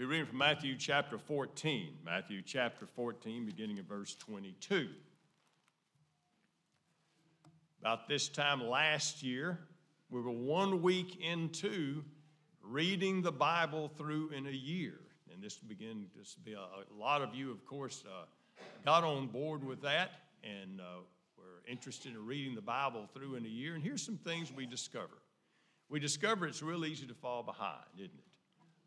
Be reading from Matthew chapter 14. Matthew chapter 14, beginning of verse 22. About this time last year, we were one week into reading the Bible through in a year. And this began to be a, a lot of you, of course, uh, got on board with that and uh, were interested in reading the Bible through in a year. And here's some things we discovered. We discovered it's real easy to fall behind, isn't it?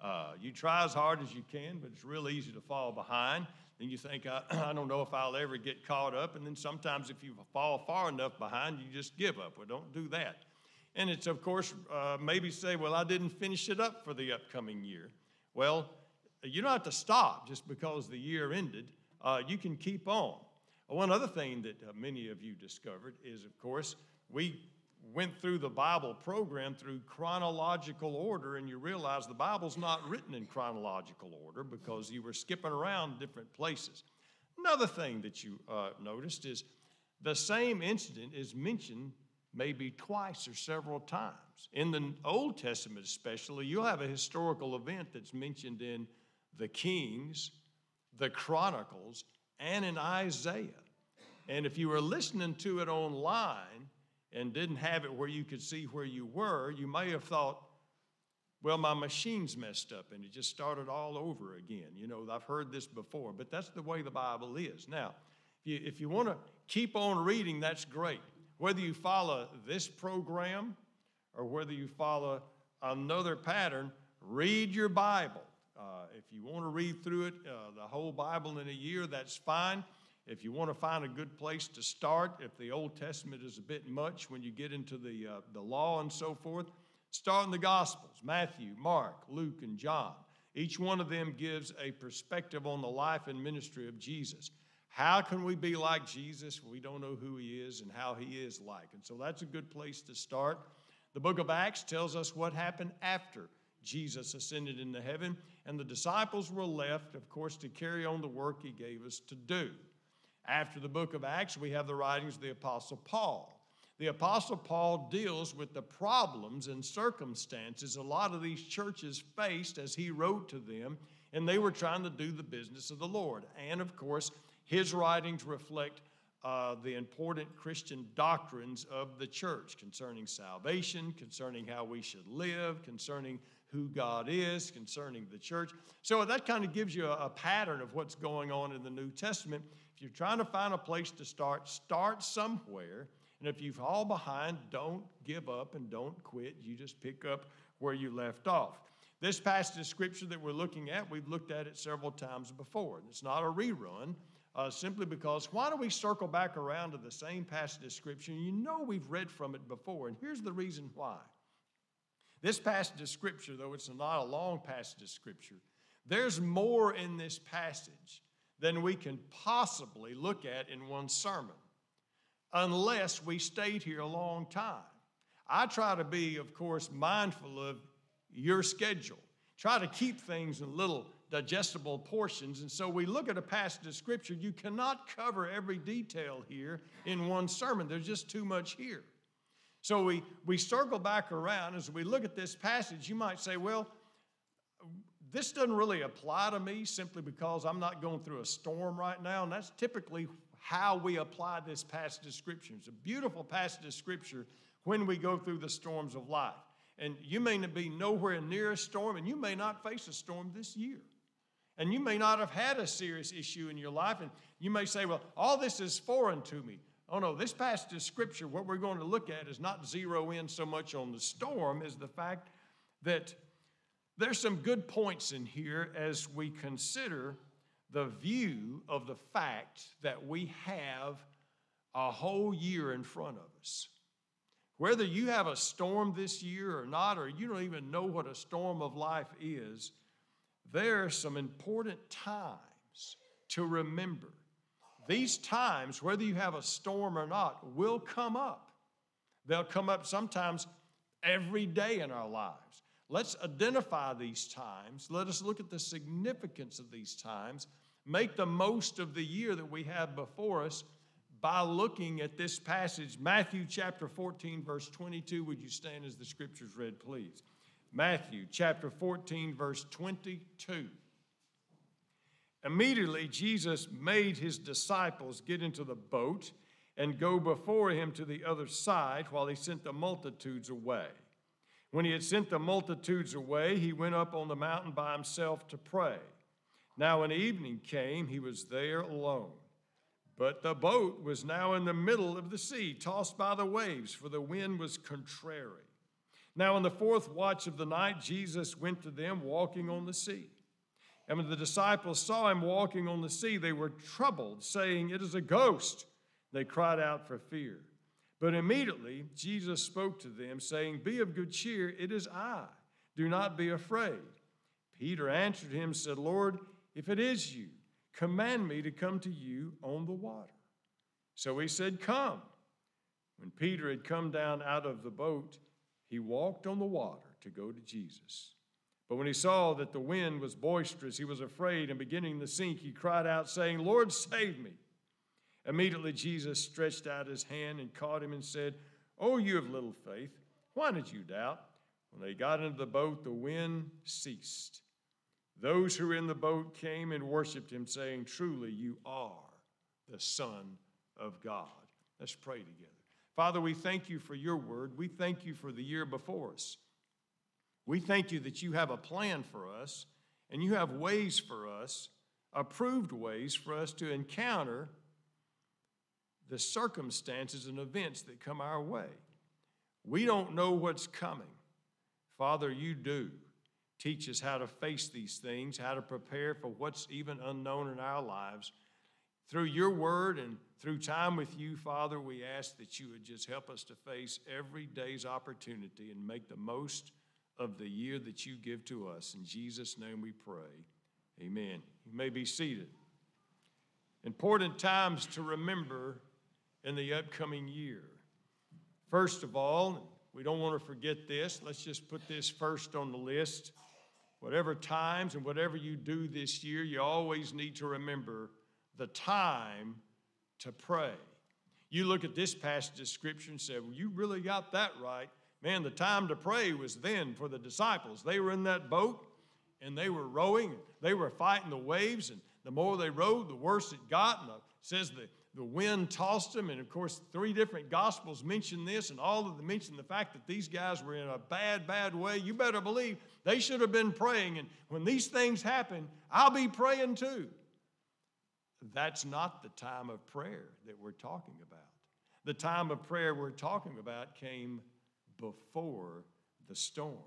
Uh, you try as hard as you can, but it's real easy to fall behind. Then you think, I, I don't know if I'll ever get caught up. And then sometimes, if you fall far enough behind, you just give up. Well, don't do that. And it's, of course, uh, maybe say, well, I didn't finish it up for the upcoming year. Well, you don't have to stop just because the year ended. Uh, you can keep on. One other thing that uh, many of you discovered is, of course, we went through the Bible program through chronological order, and you realize the Bible's not written in chronological order because you were skipping around different places. Another thing that you uh, noticed is the same incident is mentioned maybe twice or several times. In the Old Testament, especially, you'll have a historical event that's mentioned in the Kings, the Chronicles, and in Isaiah. And if you were listening to it online and didn't have it where you could see where you were, you may have thought, well, my machine's messed up and it just started all over again. You know, I've heard this before, but that's the way the Bible is. Now, if you, if you want to keep on reading, that's great. Whether you follow this program or whether you follow another pattern, read your Bible. Uh, if you want to read through it, uh, the whole Bible in a year, that's fine. If you want to find a good place to start, if the Old Testament is a bit much when you get into the, uh, the law and so forth, start in the Gospels Matthew, Mark, Luke, and John. Each one of them gives a perspective on the life and ministry of Jesus. How can we be like Jesus? We don't know who he is and how he is like. And so that's a good place to start. The book of Acts tells us what happened after Jesus ascended into heaven, and the disciples were left, of course, to carry on the work he gave us to do. After the book of Acts, we have the writings of the Apostle Paul. The Apostle Paul deals with the problems and circumstances a lot of these churches faced as he wrote to them, and they were trying to do the business of the Lord. And of course, his writings reflect uh, the important Christian doctrines of the church concerning salvation, concerning how we should live, concerning who God is, concerning the church. So that kind of gives you a, pattern of what's going on in the New Testament. If you're trying to find a place to start, start somewhere. And if you fall behind, don't give up and don't quit. You just pick up where you left off. This passage of scripture that we're looking at, we've looked at it several times before. It's not a rerun, uh, simply because why do we circle back around to the same passage of scripture? You know we've read from it before, and here's the reason why. This passage of Scripture, though it's not a long passage of Scripture, there's more in this passage than we can possibly look at in one sermon unless we stayed here a long time. I try to be, of course, mindful of your schedule, try to keep things in little digestible portions. And so we look at a passage of Scripture, you cannot cover every detail here in one sermon, there's just too much here. So we, we circle back around as we look at this passage. You might say, well, this doesn't really apply to me simply because I'm not going through a storm right now. And that's typically how we apply this passage of Scripture. It's a beautiful passage of Scripture when we go through the storms of life. And you may not be nowhere near a storm, and you may not face a storm this year. And you may not have had a serious issue in your life, and you may say, Well, all this is foreign to me. Oh no, this passage of scripture, what we're going to look at is not zero in so much on the storm as the fact that there's some good points in here as we consider the view of the fact that we have a whole year in front of us. Whether you have a storm this year or not, or you don't even know what a storm of life is, there are some important times to remember these times, whether you have a storm or not, will come up. They'll come up sometimes every day in our lives. Let's identify these times. Let us look at the significance of these times. Make the most of the year that we have before us by looking at this passage, Matthew chapter 14, verse 22. Would you stand as the scriptures read, please? Matthew chapter 14, verse 22. Immediately, Jesus made his disciples get into the boat and go before him to the other side while he sent the multitudes away. When he had sent the multitudes away, he went up on the mountain by himself to pray. Now, when evening came, he was there alone. But the boat was now in the middle of the sea, tossed by the waves, for the wind was contrary. Now, in the fourth watch of the night, Jesus went to them walking on the sea. And when the disciples saw him walking on the sea, they were troubled, saying, It is a ghost. They cried out for fear. But immediately Jesus spoke to them, saying, Be of good cheer, it is I. Do not be afraid. Peter answered him, said, Lord, if it is you, command me to come to you on the water. So he said, Come. When Peter had come down out of the boat, he walked on the water to go to Jesus. But when he saw that the wind was boisterous, he was afraid, and beginning to sink, he cried out, saying, Lord, save me. Immediately Jesus stretched out his hand and caught him and said, Oh, you of little faith, why did you doubt? When they got into the boat, the wind ceased. Those who were in the boat came and worshiped him, saying, Truly, you are the Son of God. Let's pray together. Father, we thank you for your word. We thank you for the year before us. We thank you that you have a plan for us and you have ways for us, approved ways for us to encounter the circumstances and events that come our way. We don't know what's coming. Father, you do. Teach us how to face these things, how to prepare for what's even unknown in our lives. Through your word and through time with you, Father, we ask that you would just help us to face every day's opportunity and make the most of the year that you give to us. In Jesus' name we pray. Amen. You may be seated. Important times to remember in the upcoming year. First of all, we don't want to forget this. Let's just put this first on the list. Whatever times and whatever you do this year, you always need to remember the time to pray. You look at this passage of scripture and say, Well, you really got that right. Man, the time to pray was then for the disciples. They were in that boat and they were rowing, they were fighting the waves, and the more they rowed, the worse it got. And it says the the wind tossed them. And of course, three different gospels mention this, and all of them mention the fact that these guys were in a bad, bad way. You better believe they should have been praying. And when these things happen, I'll be praying too. That's not the time of prayer that we're talking about. The time of prayer we're talking about came before the storm.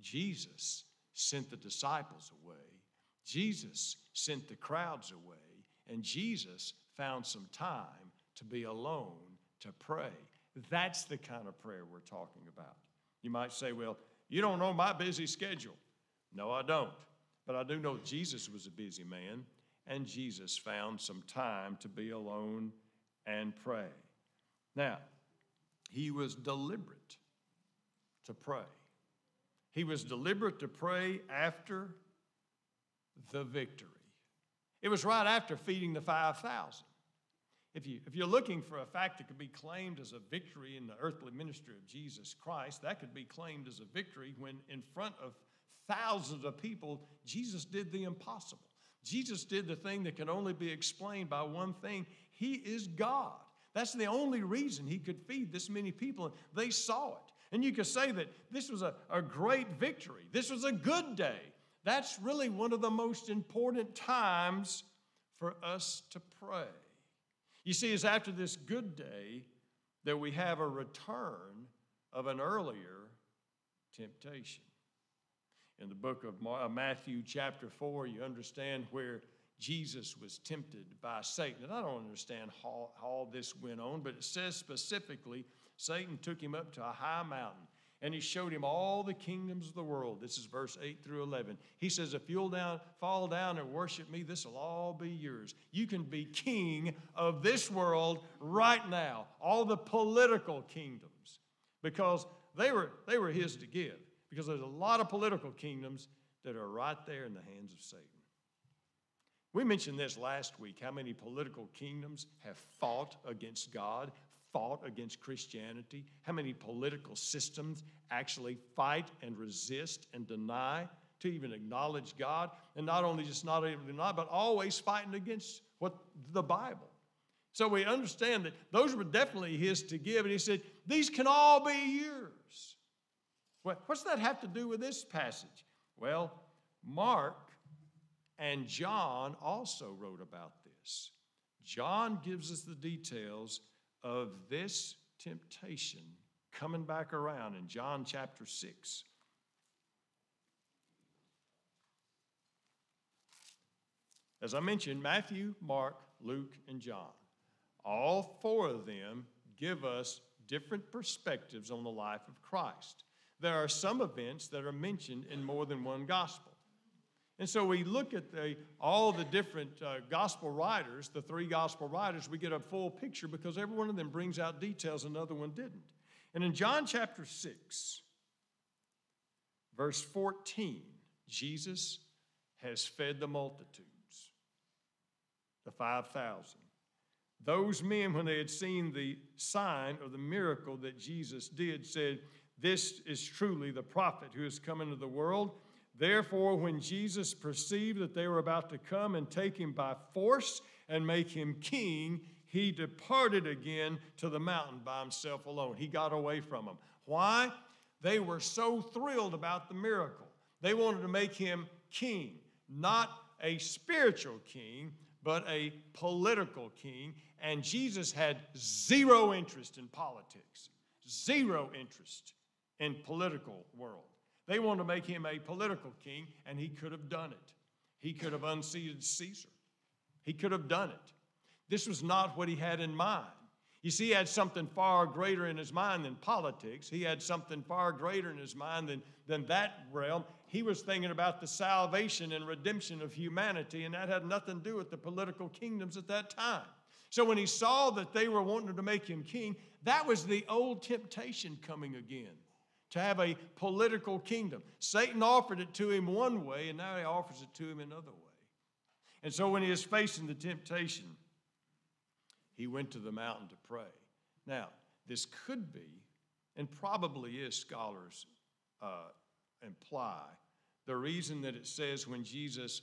Jesus sent the disciples away, Jesus sent the crowds away, and Jesus found some time to be alone to pray. That's the kind of prayer we're talking about. You might say, well, you don't know my busy schedule. No, I don't. But I do know Jesus was a busy man, and Jesus found some time to be alone and pray. Now, he was deliberate to pray. He was deliberate to pray after the victory. It was right after feeding the 5,000. If, you, if you're looking for a fact that could be claimed as a victory in the earthly ministry of Jesus Christ, that could be claimed as a victory when, in front of thousands of people, Jesus did the impossible. Jesus did the thing that can only be explained by one thing He is God. That's the only reason He could feed this many people, they saw it. And you could say that this was a, a great victory, this was a good day. That's really one of the most important times for us to pray. You see, it's after this good day that we have a return of an earlier temptation. In the book of uh, Matthew, chapter 4, you understand where Jesus was tempted by Satan. And I don't understand how, how all this went on, but it says specifically Satan took him up to a high mountain and he showed him all the kingdoms of the world. This is verse 8 through 11. He says, If you'll down, fall down and worship me, this will all be yours. You can be king of this world right now, all the political kingdoms, because they were, they were his to give. Because there's a lot of political kingdoms that are right there in the hands of Satan. We mentioned this last week how many political kingdoms have fought against God, fought against Christianity, how many political systems actually fight and resist and deny to even acknowledge God, and not only just not able to deny, but always fighting against what the Bible. So we understand that those were definitely his to give, and he said, These can all be yours. Well, what's that have to do with this passage? Well, Mark and John also wrote about this. John gives us the details of this temptation coming back around in John chapter 6. As I mentioned, Matthew, Mark, Luke, and John, all four of them give us different perspectives on the life of Christ. There are some events that are mentioned in more than one gospel. And so we look at the, all the different uh, gospel writers, the three gospel writers, we get a full picture because every one of them brings out details another one didn't. And in John chapter 6, verse 14, Jesus has fed the multitudes, the 5,000. Those men, when they had seen the sign or the miracle that Jesus did, said, This is truly the prophet who has come into the world. Therefore, when Jesus perceived that they were about to come and take him by force and make him king, he departed again to the mountain by himself alone. He got away from them. Why? They were so thrilled about the miracle. They wanted to make him king, not a spiritual king, but a political king. And Jesus had zero interest in politics, zero interest in political world. They wanted to make him a political king, and he could have done it. He could have unseated Caesar. He could have done it. This was not what he had in mind. You see, he had something far greater in his mind than politics. He had something far greater in his mind than, than that realm. He was thinking about the salvation and redemption of humanity, and that had nothing to do with the political kingdoms at that time. So when he saw that they were wanting to make him king, that was the old temptation coming again to have a political kingdom. Satan offered it to him one way, and now he offers it to him another way. And so when he is facing the temptation, he went to the mountain to pray. Now, this could be, and probably is, scholars uh, imply, the reason that it says when Jesus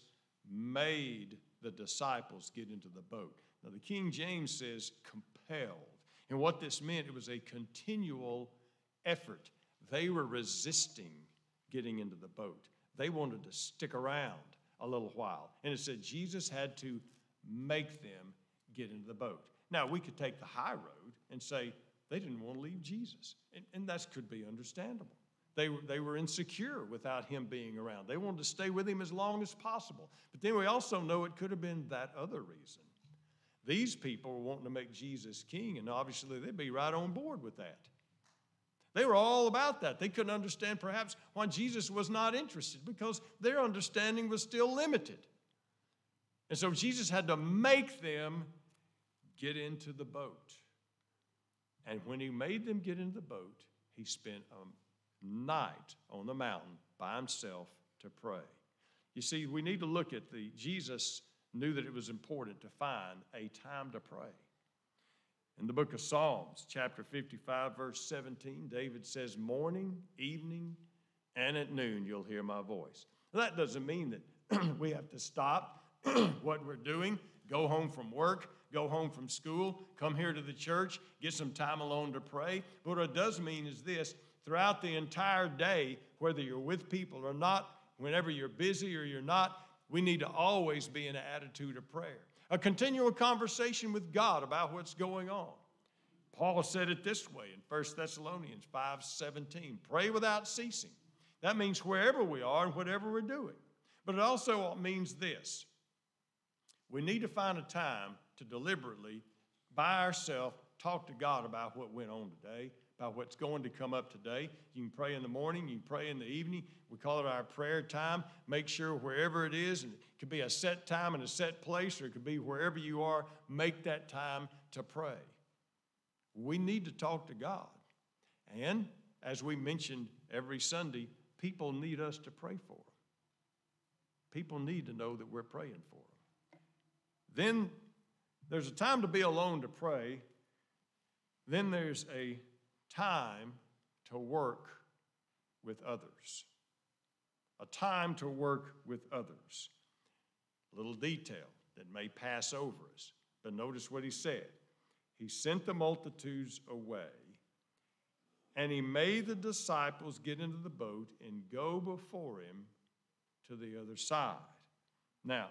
made the disciples get into the boat. Now, the King James says compelled. And what this meant, it was a continual effort they were resisting getting into the boat. They wanted to stick around a little while. And it said Jesus had to make them get into the boat. Now, we could take the high road and say they didn't want to leave Jesus. And, and that could be understandable. They were, they were insecure without him being around. They wanted to stay with him as long as possible. But then we also know it could have been that other reason. These people were wanting to make Jesus king, and obviously they'd be right on board with that. They were all about that. They couldn't understand perhaps why Jesus was not interested because their understanding was still limited. And so Jesus had to make them get into the boat. And when he made them get into the boat, he spent a night on the mountain by himself to pray. You see, we need to look at the Jesus knew that it was important to find a time to pray. In the book of Psalms, chapter 55, verse 17, David says, Morning, evening, and at noon you'll hear my voice. Now, that doesn't mean that we have to stop what we're doing, go home from work, go home from school, come here to the church, get some time alone to pray. But what it does mean is this throughout the entire day, whether you're with people or not, whenever you're busy or you're not, we need to always be in an attitude of prayer a continual conversation with God about what's going on. Paul said it this way in 1 Thessalonians 5 17 pray without ceasing. That means wherever we are and whatever we're doing. But it also means this we need to find a time to deliberately, by ourselves, talk to God about what went on today, about what's going to come up today. You can pray in the morning, you can pray in the evening. We call it our prayer time. Make sure wherever it is, and it could be a set time and a set place, or it could be wherever you are, make that time to pray. We need to talk to God. And as we mentioned every Sunday, people need us to pray for them. People need to know that we're praying for them. Then there's a time to be alone to pray. Then there's a time to work with others. a time to work with others. Little detail that may pass over us, but notice what he said. He sent the multitudes away, and he made the disciples get into the boat and go before him to the other side. Now,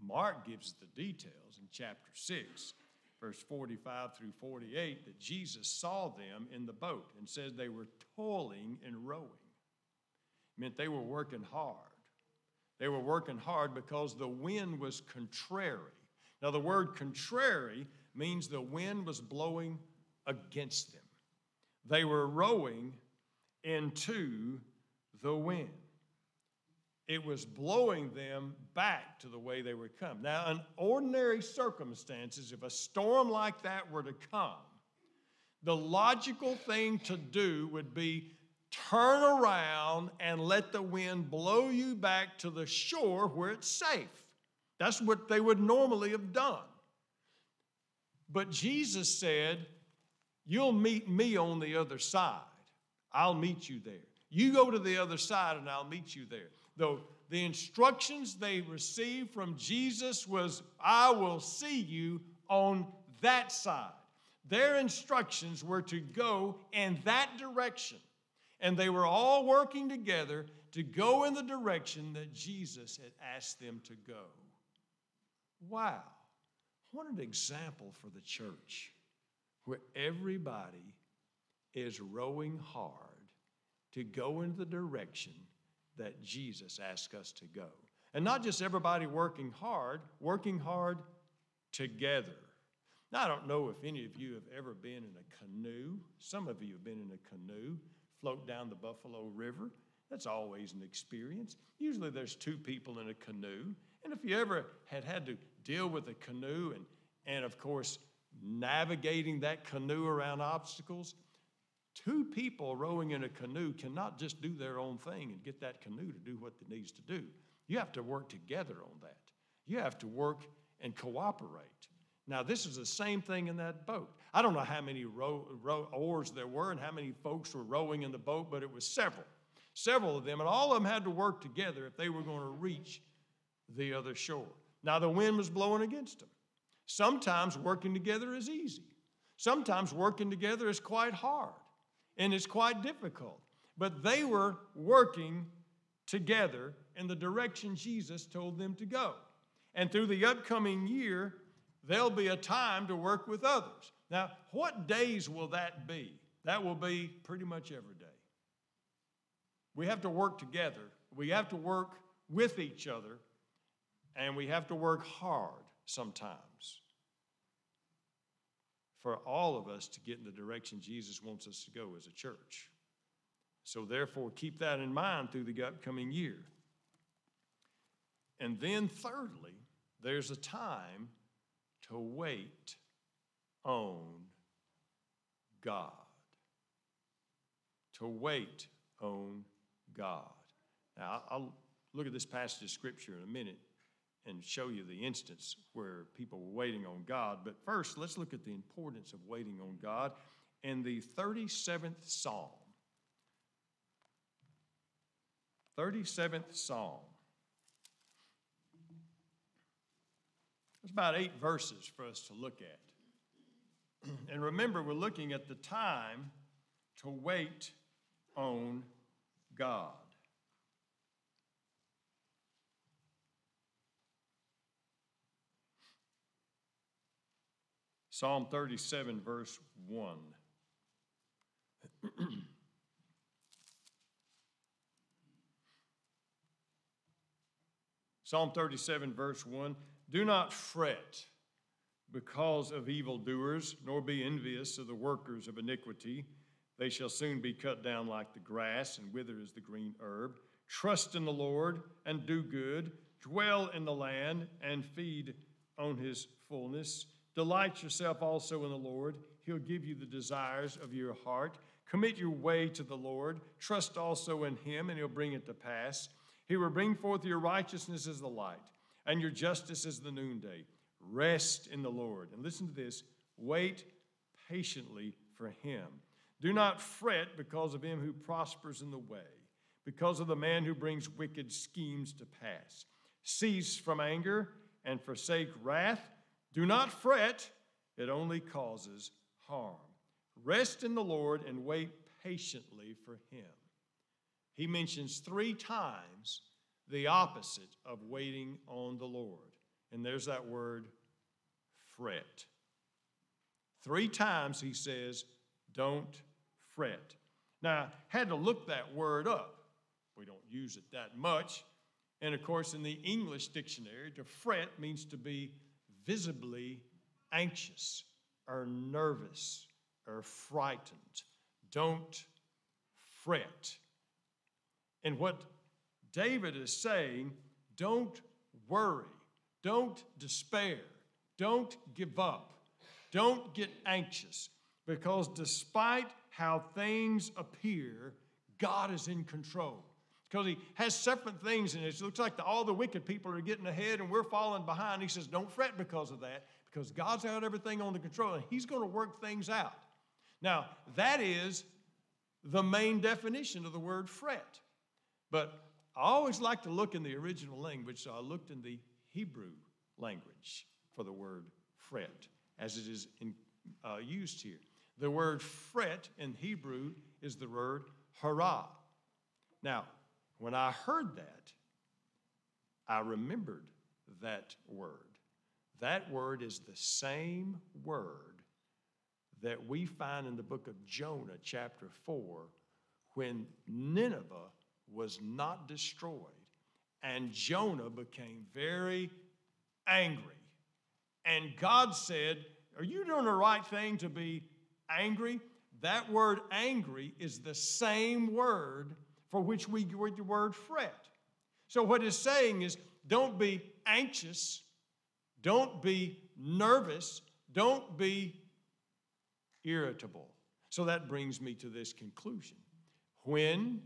Mark gives the details in chapter 6, verse 45 through 48, that Jesus saw them in the boat and said they were toiling and rowing. It meant they were working hard. They were working hard because the wind was contrary. Now, the word contrary means the wind was blowing against them. They were rowing into the wind it was blowing them back to the way they would come. Now, in ordinary circumstances, if a storm like that were to come, the logical thing to do would be turn around and let the wind blow you back to the shore where it's safe. That's what they would normally have done. But Jesus said, You'll meet me on the other side. I'll meet you there. You go to the other side and I'll meet you there the, the instructions they received from Jesus was, I will see you on that side. Their instructions were to go in that direction. And they were all working together to go in the direction that Jesus had asked them to go. Wow. What an example for the church where everybody is rowing hard to go in the direction that Jesus asked us to go. And not just everybody working hard, working hard together. Now, I don't know if any of you have ever been in a canoe. Some of you have been in a canoe, float down the Buffalo River. That's always an experience. Usually there's two people in a canoe. And if you ever had had to deal with a canoe and, and of course, navigating that canoe around obstacles, Two people rowing in a canoe cannot just do their own thing and get that canoe to do what it needs to do. You have to work together on that. You have to work and cooperate. Now, this is the same thing in that boat. I don't know how many row, row, oars there were and how many folks were rowing in the boat, but it was several. Several of them, and all of them had to work together if they were going to reach the other shore. Now, the wind was blowing against them. Sometimes working together is easy, sometimes working together is quite hard and it's quite difficult. But they were working together in the direction Jesus told them to go. And through the upcoming year, there'll be a time to work with others. Now, what days will that be? That will be pretty much every day. We have to work together, we have to work with each other, and we have to work hard sometimes for all of us to get in the direction Jesus wants us to go as a church. So, therefore, keep that in mind through the upcoming year. And then, thirdly, there's a time to wait on God. To wait on God. Now, I'll look at this passage of Scripture in a minute and show you the instance where people were waiting on God. But first, let's look at the importance of waiting on God in the 37th Psalm. 37th Psalm. There's about eight verses for us to look at. And remember, we're looking at the time to wait on God. Psalm 37, verse 1. Psalm 37, verse 1 Do not fret because of evildoers, nor be envious of the workers of iniquity. They shall soon be cut down like the grass and wither as the green herb. Trust in the Lord and do good. Dwell in the land and feed on his fullness. Delight yourself also in the Lord. He'll give you the desires of your heart. Commit your way to the Lord. Trust also in Him, and He'll bring it to pass. He will bring forth your righteousness as the light, and your justice as the noonday. Rest in the Lord. And listen to this wait patiently for Him. Do not fret because of him who prospers in the way because of the man who brings wicked schemes to pass. Cease from anger and forsake wrath. Do not fret, it only causes harm. Rest in the Lord and wait patiently for him. He mentions three times the opposite of waiting on the Lord. And there's that word fret. Three times he says, don't fret. Now, I had to look that word up. We don't use it that much. And of course, in the English dictionary, to fret means to be visibly anxious or nervous or frightened. Don't fret. And what David is saying, don't worry, don't despair, don't give up, don't get anxious, because despite how things appear, God is in control. Because he has separate things in it. Looks like the, all the wicked people are getting ahead and we're falling behind. He says, Don't fret because of that, because God's got everything under control and He's going to work things out. Now, that is the main definition of the word fret. But I always like to look in the original language, so I looked in the Hebrew language for the word fret as it is in, uh, used here. The word fret in Hebrew is the word hara. Now, when I heard that, I remembered that word. That word is the same word that we find in the book of Jonah, chapter 4, when Nineveh was not destroyed and Jonah became very angry. And God said, Are you doing the right thing to be angry? That word angry is the same word for which we get the word fret. So, what it's saying is don't be anxious, don't be nervous, don't be irritable. So, that brings me to this conclusion. When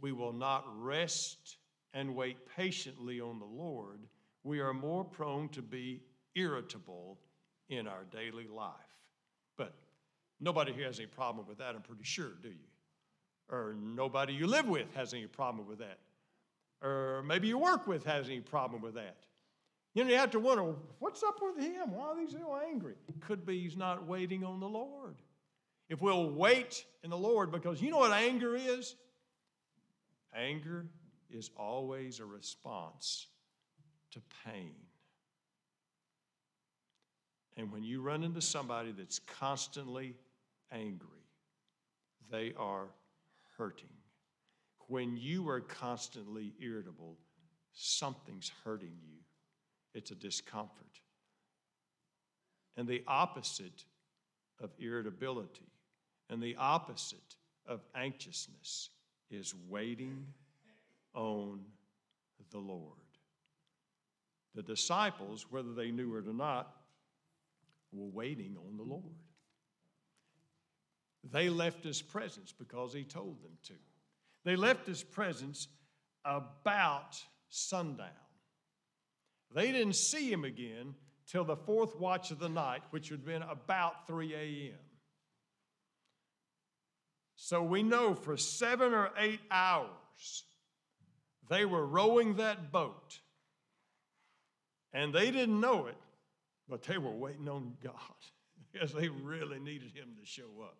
we will not rest and wait patiently on the Lord, we are more prone to be irritable in our daily life. But nobody here has any problem with that, I'm pretty sure, do you? Or nobody you live with has any problem with that. Or maybe you work with has any problem with that. You know, you have to wonder, what's up with him? Why is he so angry? Could be he's not waiting on the Lord. If we'll wait in the Lord, because you know what anger is? Anger is always a response to pain. And when you run into somebody that's constantly angry, they are hurting. When you are constantly irritable, something's hurting you. It's a discomfort. And the opposite of irritability and the opposite of anxiousness is waiting on the Lord. The disciples, whether they knew it or not, were waiting on the Lord. They left his presence because he told them to. They left his presence about sundown. They didn't see him again till the fourth watch of the night, which would been about 3 a.m. So we know for seven or eight hours they were rowing that boat. And they didn't know it, but they were waiting on God because they really needed Him to show up.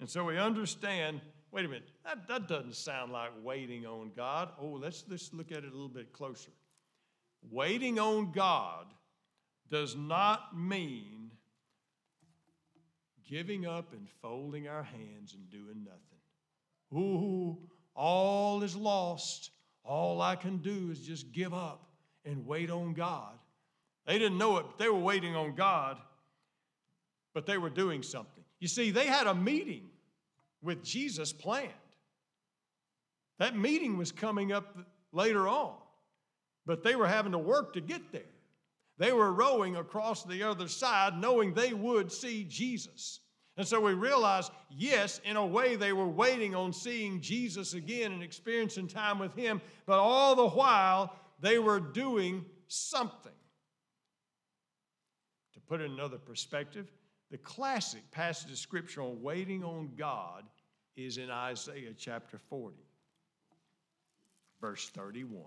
And so we understand wait a minute, that, that doesn't sound like waiting on God. Oh, let's, let's look at it a little bit closer. Waiting on God does not mean giving up and folding our hands and doing nothing. Ooh, all is lost. All I can do is just give up and wait on God. They didn't know it, but they were waiting on God, but they were doing something. You see, they had a meeting with Jesus planned. That meeting was coming up later on, but they were having to work to get there. They were rowing across the other side knowing they would see Jesus. And so we realize, yes, in a way they were waiting on seeing Jesus again and experiencing time with Him, but all the while they were doing something. To put it in another perspective, the classic passage of Scripture on waiting on God is in Isaiah chapter 40. verse 31.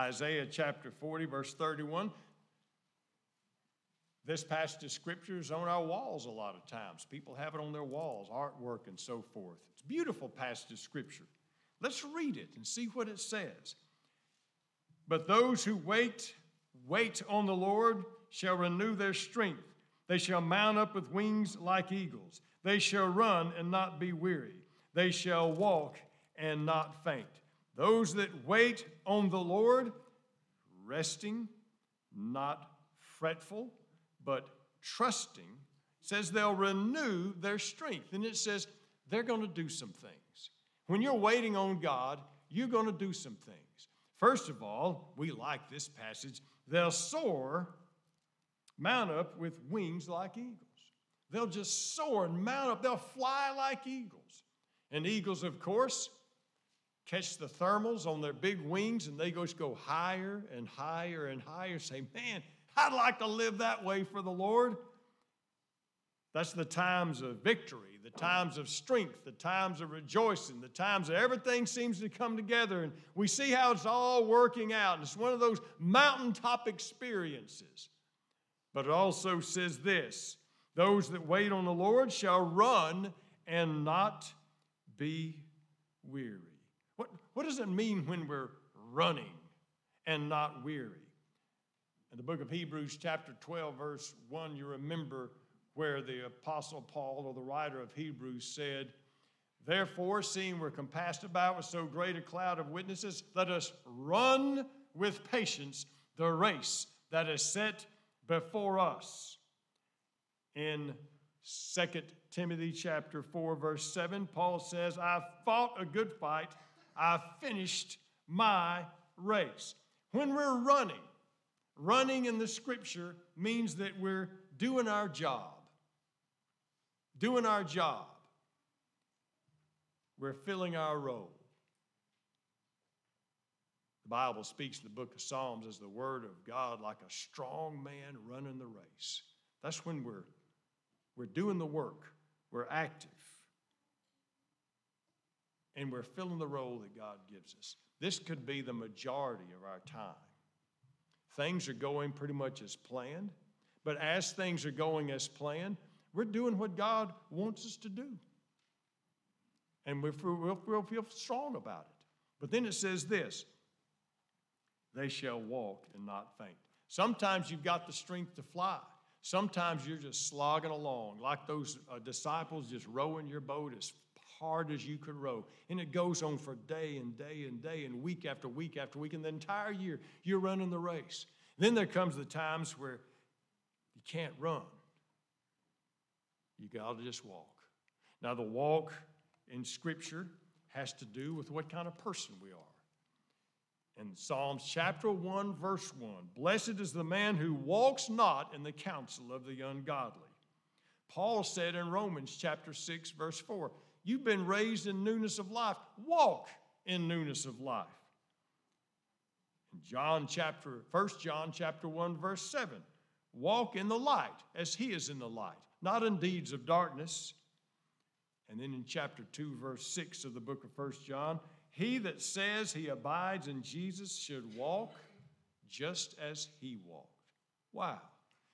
Isaiah chapter 40, verse 31. This passage of scripture is on our walls a lot of times. People have it on their walls, artwork and so forth. It's beautiful passage of scripture. Let's read it and see what it says. But those who wait, wait on the Lord shall renew their strength. They shall mount up with wings like eagles. They shall run and not be weary. They shall walk and not faint. Those that wait on the Lord, resting, not fretful, but trusting, says they'll renew their strength. And it says they're going to do some things. When you're waiting on God, you're going to do some things. First of all, we like this passage. They'll soar, mount up with wings like eagles. They'll just soar and mount up. They'll fly like eagles. And eagles, of course, catch the thermals on their big wings and they just go higher and higher and higher. Say, man, I'd like to live that way for the Lord. That's the times of victory, the times of strength, the times of rejoicing, the times that everything seems to come together and we see how it's all working out. And it's one of those mountaintop experiences. But it also says this those that wait on the Lord shall run and not be weary. What, what does it mean when we're running and not weary? In the book of Hebrews, chapter 12, verse 1, you remember where the Apostle Paul or the writer of Hebrews said, Therefore, seeing we're compassed about with so great a cloud of witnesses, let us run with patience the race that is set before us. In 2 Timothy chapter 4, verse 7, Paul says, I've fought a good fight. I've finished my race. When we're running, running in the scripture means that we're doing our job. Doing our job. We're filling our role. The Bible speaks in the book of Psalms as the word of God like a strong man running the race. That's when we're, we're doing the work, we're active and we're filling the role that God gives us. This could be the majority of our time. Things are going pretty much as planned, but as things are going as planned, we're doing what God wants us to do. And we will we'll feel strong about it. But then it says this they shall walk and not faint. Sometimes you've got the strength to fly. Sometimes you're just slogging along, like those uh, disciples just rowing your boat as hard as you could row. And it goes on for day and day and day and week after week after week. And the entire year, you're running the race. Then there comes the times where you can't run. You got to just walk. Now, the walk in Scripture has to do with what kind of person we are. In Psalms chapter 1, verse 1, blessed is the man who walks not in the counsel of the ungodly. Paul said in Romans chapter 6, verse 4, You've been raised in newness of life. Walk in newness of life. In John chapter, 1 John chapter 1, verse 7. Walk in the light as he is in the light, not in deeds of darkness. And then in chapter 2, verse 6 of the book of 1 John, he that says he abides in Jesus should walk just as he walked. Wow.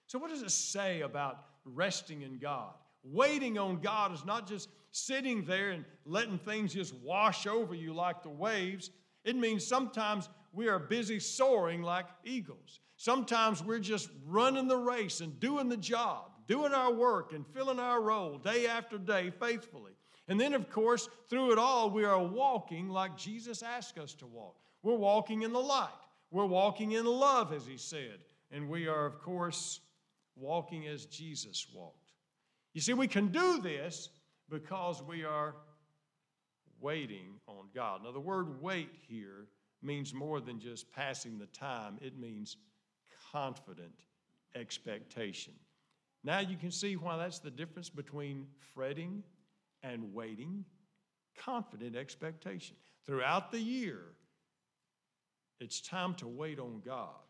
So, what does it say about resting in God? Waiting on God is not just sitting there and letting things just wash over you like the waves. It means sometimes we are busy soaring like eagles. Sometimes we're just running the race and doing the job, doing our work and filling our role day after day faithfully. And then, of course, through it all, we are walking like Jesus asked us to walk. We're walking in the light. We're walking in love, as he said. And we are, of course, walking as Jesus walked. You see, we can do this because we are waiting on God. Now, the word wait here means more than just passing the time, it means confident expectation. Now, you can see why that's the difference between fretting and waiting. Confident expectation. Throughout the year, it's time to wait on God,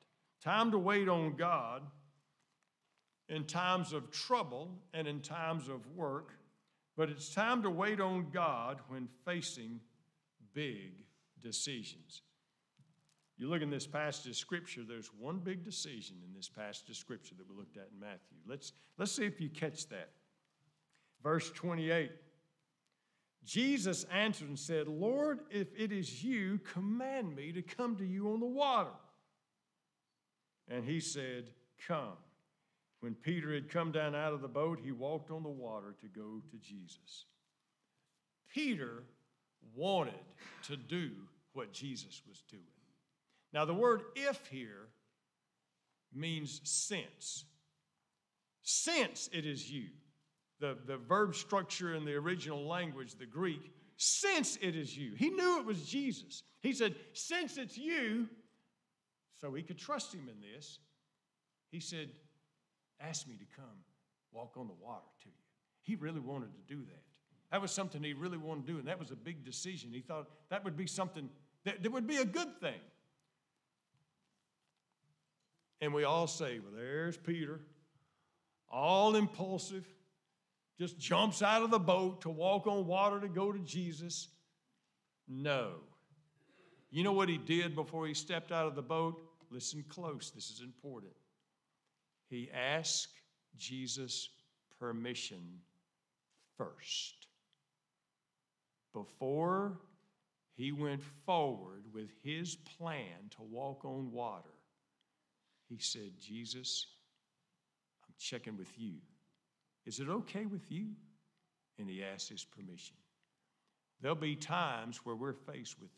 Time to wait on God in times of trouble and in times of work, but it's time to wait on God when facing big decisions. You look in this passage of Scripture, there's one big decision in this passage of Scripture that we looked at in Matthew. Let's, let's see if you catch that. Verse 28 Jesus answered and said, Lord, if it is you, command me to come to you on the water. And he said, Come. When Peter had come down out of the boat, he walked on the water to go to Jesus. Peter wanted to do what Jesus was doing. Now, the word if here means since. Since it is you. The, the verb structure in the original language, the Greek, since it is you. He knew it was Jesus. He said, Since it's you, so he could trust him in this, he said, Ask me to come walk on the water to you. He really wanted to do that. That was something he really wanted to do, and that was a big decision. He thought that would be something that, that would be a good thing. And we all say, well, there's Peter, all impulsive, just jumps out of the boat to walk on water to go to Jesus. No. You know what he did before he stepped out of the boat? Listen close, this is important. He asked Jesus permission first. Before he went forward with his plan to walk on water, he said, Jesus, I'm checking with you. Is it okay with you? And he asked his permission. There'll be times where we're faced with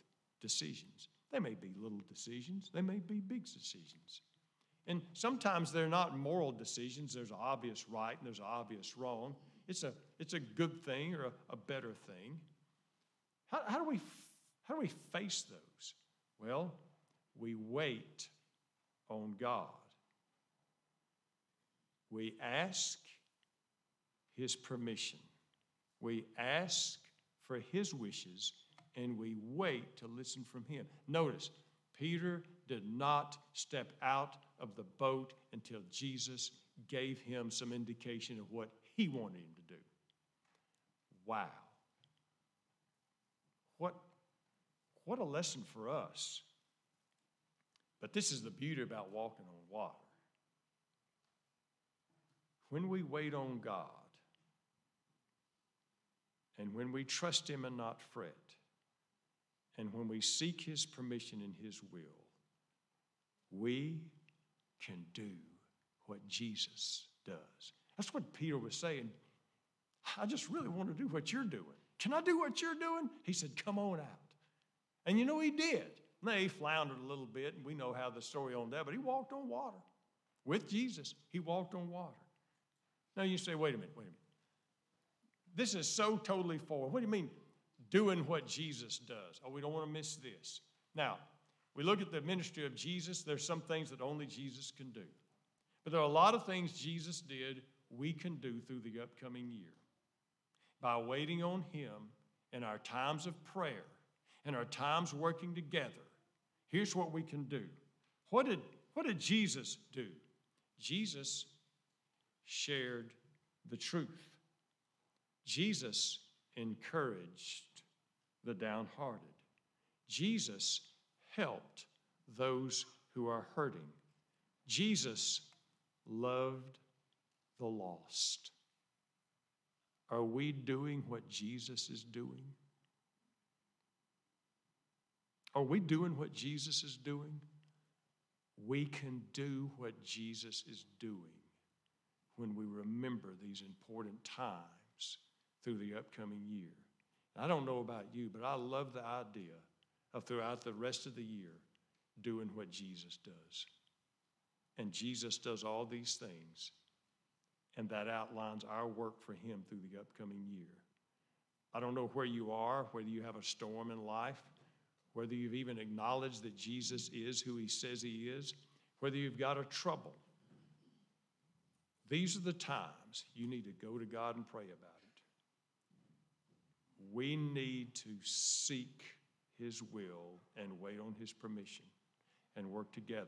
decisions. They may be little decisions, they may be big decisions. And sometimes they're not moral decisions. There's obvious right and there's obvious wrong. It's a, it's a good thing or a, a better thing. How, how, do we, how do we face those? Well, we wait on God. We ask His permission. We ask for His wishes and we wait to listen from Him. Notice, Peter did not step out of the boat until Jesus gave him some indication of what he wanted him to do. Wow. What, what a lesson for us. But this is the beauty about walking on water. When we wait on God, and when we trust Him and not fret, and when we seek His permission and His will, we can do what Jesus does. That's what Peter was saying. I just really want to do what you're doing. Can I do what you're doing? He said, Come on out. And you know, he did. Now, he floundered a little bit, and we know how the story on that, but he walked on water. With Jesus, he walked on water. Now you say, wait a minute, wait a minute. This is so totally foreign. What do you mean, doing what Jesus does? Oh, we don't want to miss this. Now, we look at the ministry of Jesus, there's some things that only Jesus can do. But there are a lot of things Jesus did we can do through the upcoming year. By waiting on Him in our times of prayer and our times working together, here's what we can do. What did, what did Jesus do? Jesus shared the truth. Jesus encouraged the downhearted. Jesus helped those who are hurting. Jesus loved the lost. Are we doing what Jesus is doing? Are we doing what Jesus is doing? We can do what Jesus is doing when we remember these important times through the upcoming year. I don't know about you, but I love the idea of throughout the rest of the year doing what Jesus does. And Jesus does all these things, and that outlines our work for Him through the upcoming year. I don't know where you are, whether you have a storm in life, whether you've even acknowledged that Jesus is who He says He is, whether you've got a trouble. These are the times you need to go to God and pray about it. We need to seek his will and wait on His permission and work together.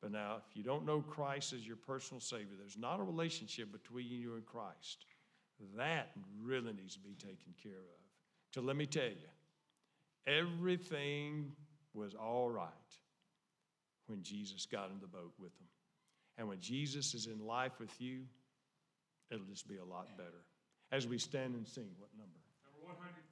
But now, if you don't know Christ as your personal Savior, there's not a relationship between you and Christ. That really needs to be taken care of. So let me tell you, everything was all right when Jesus got in the boat with them. And when Jesus is in life with you, it'll just be a lot better. As we stand and sing, what number? Number one hundred thirteen.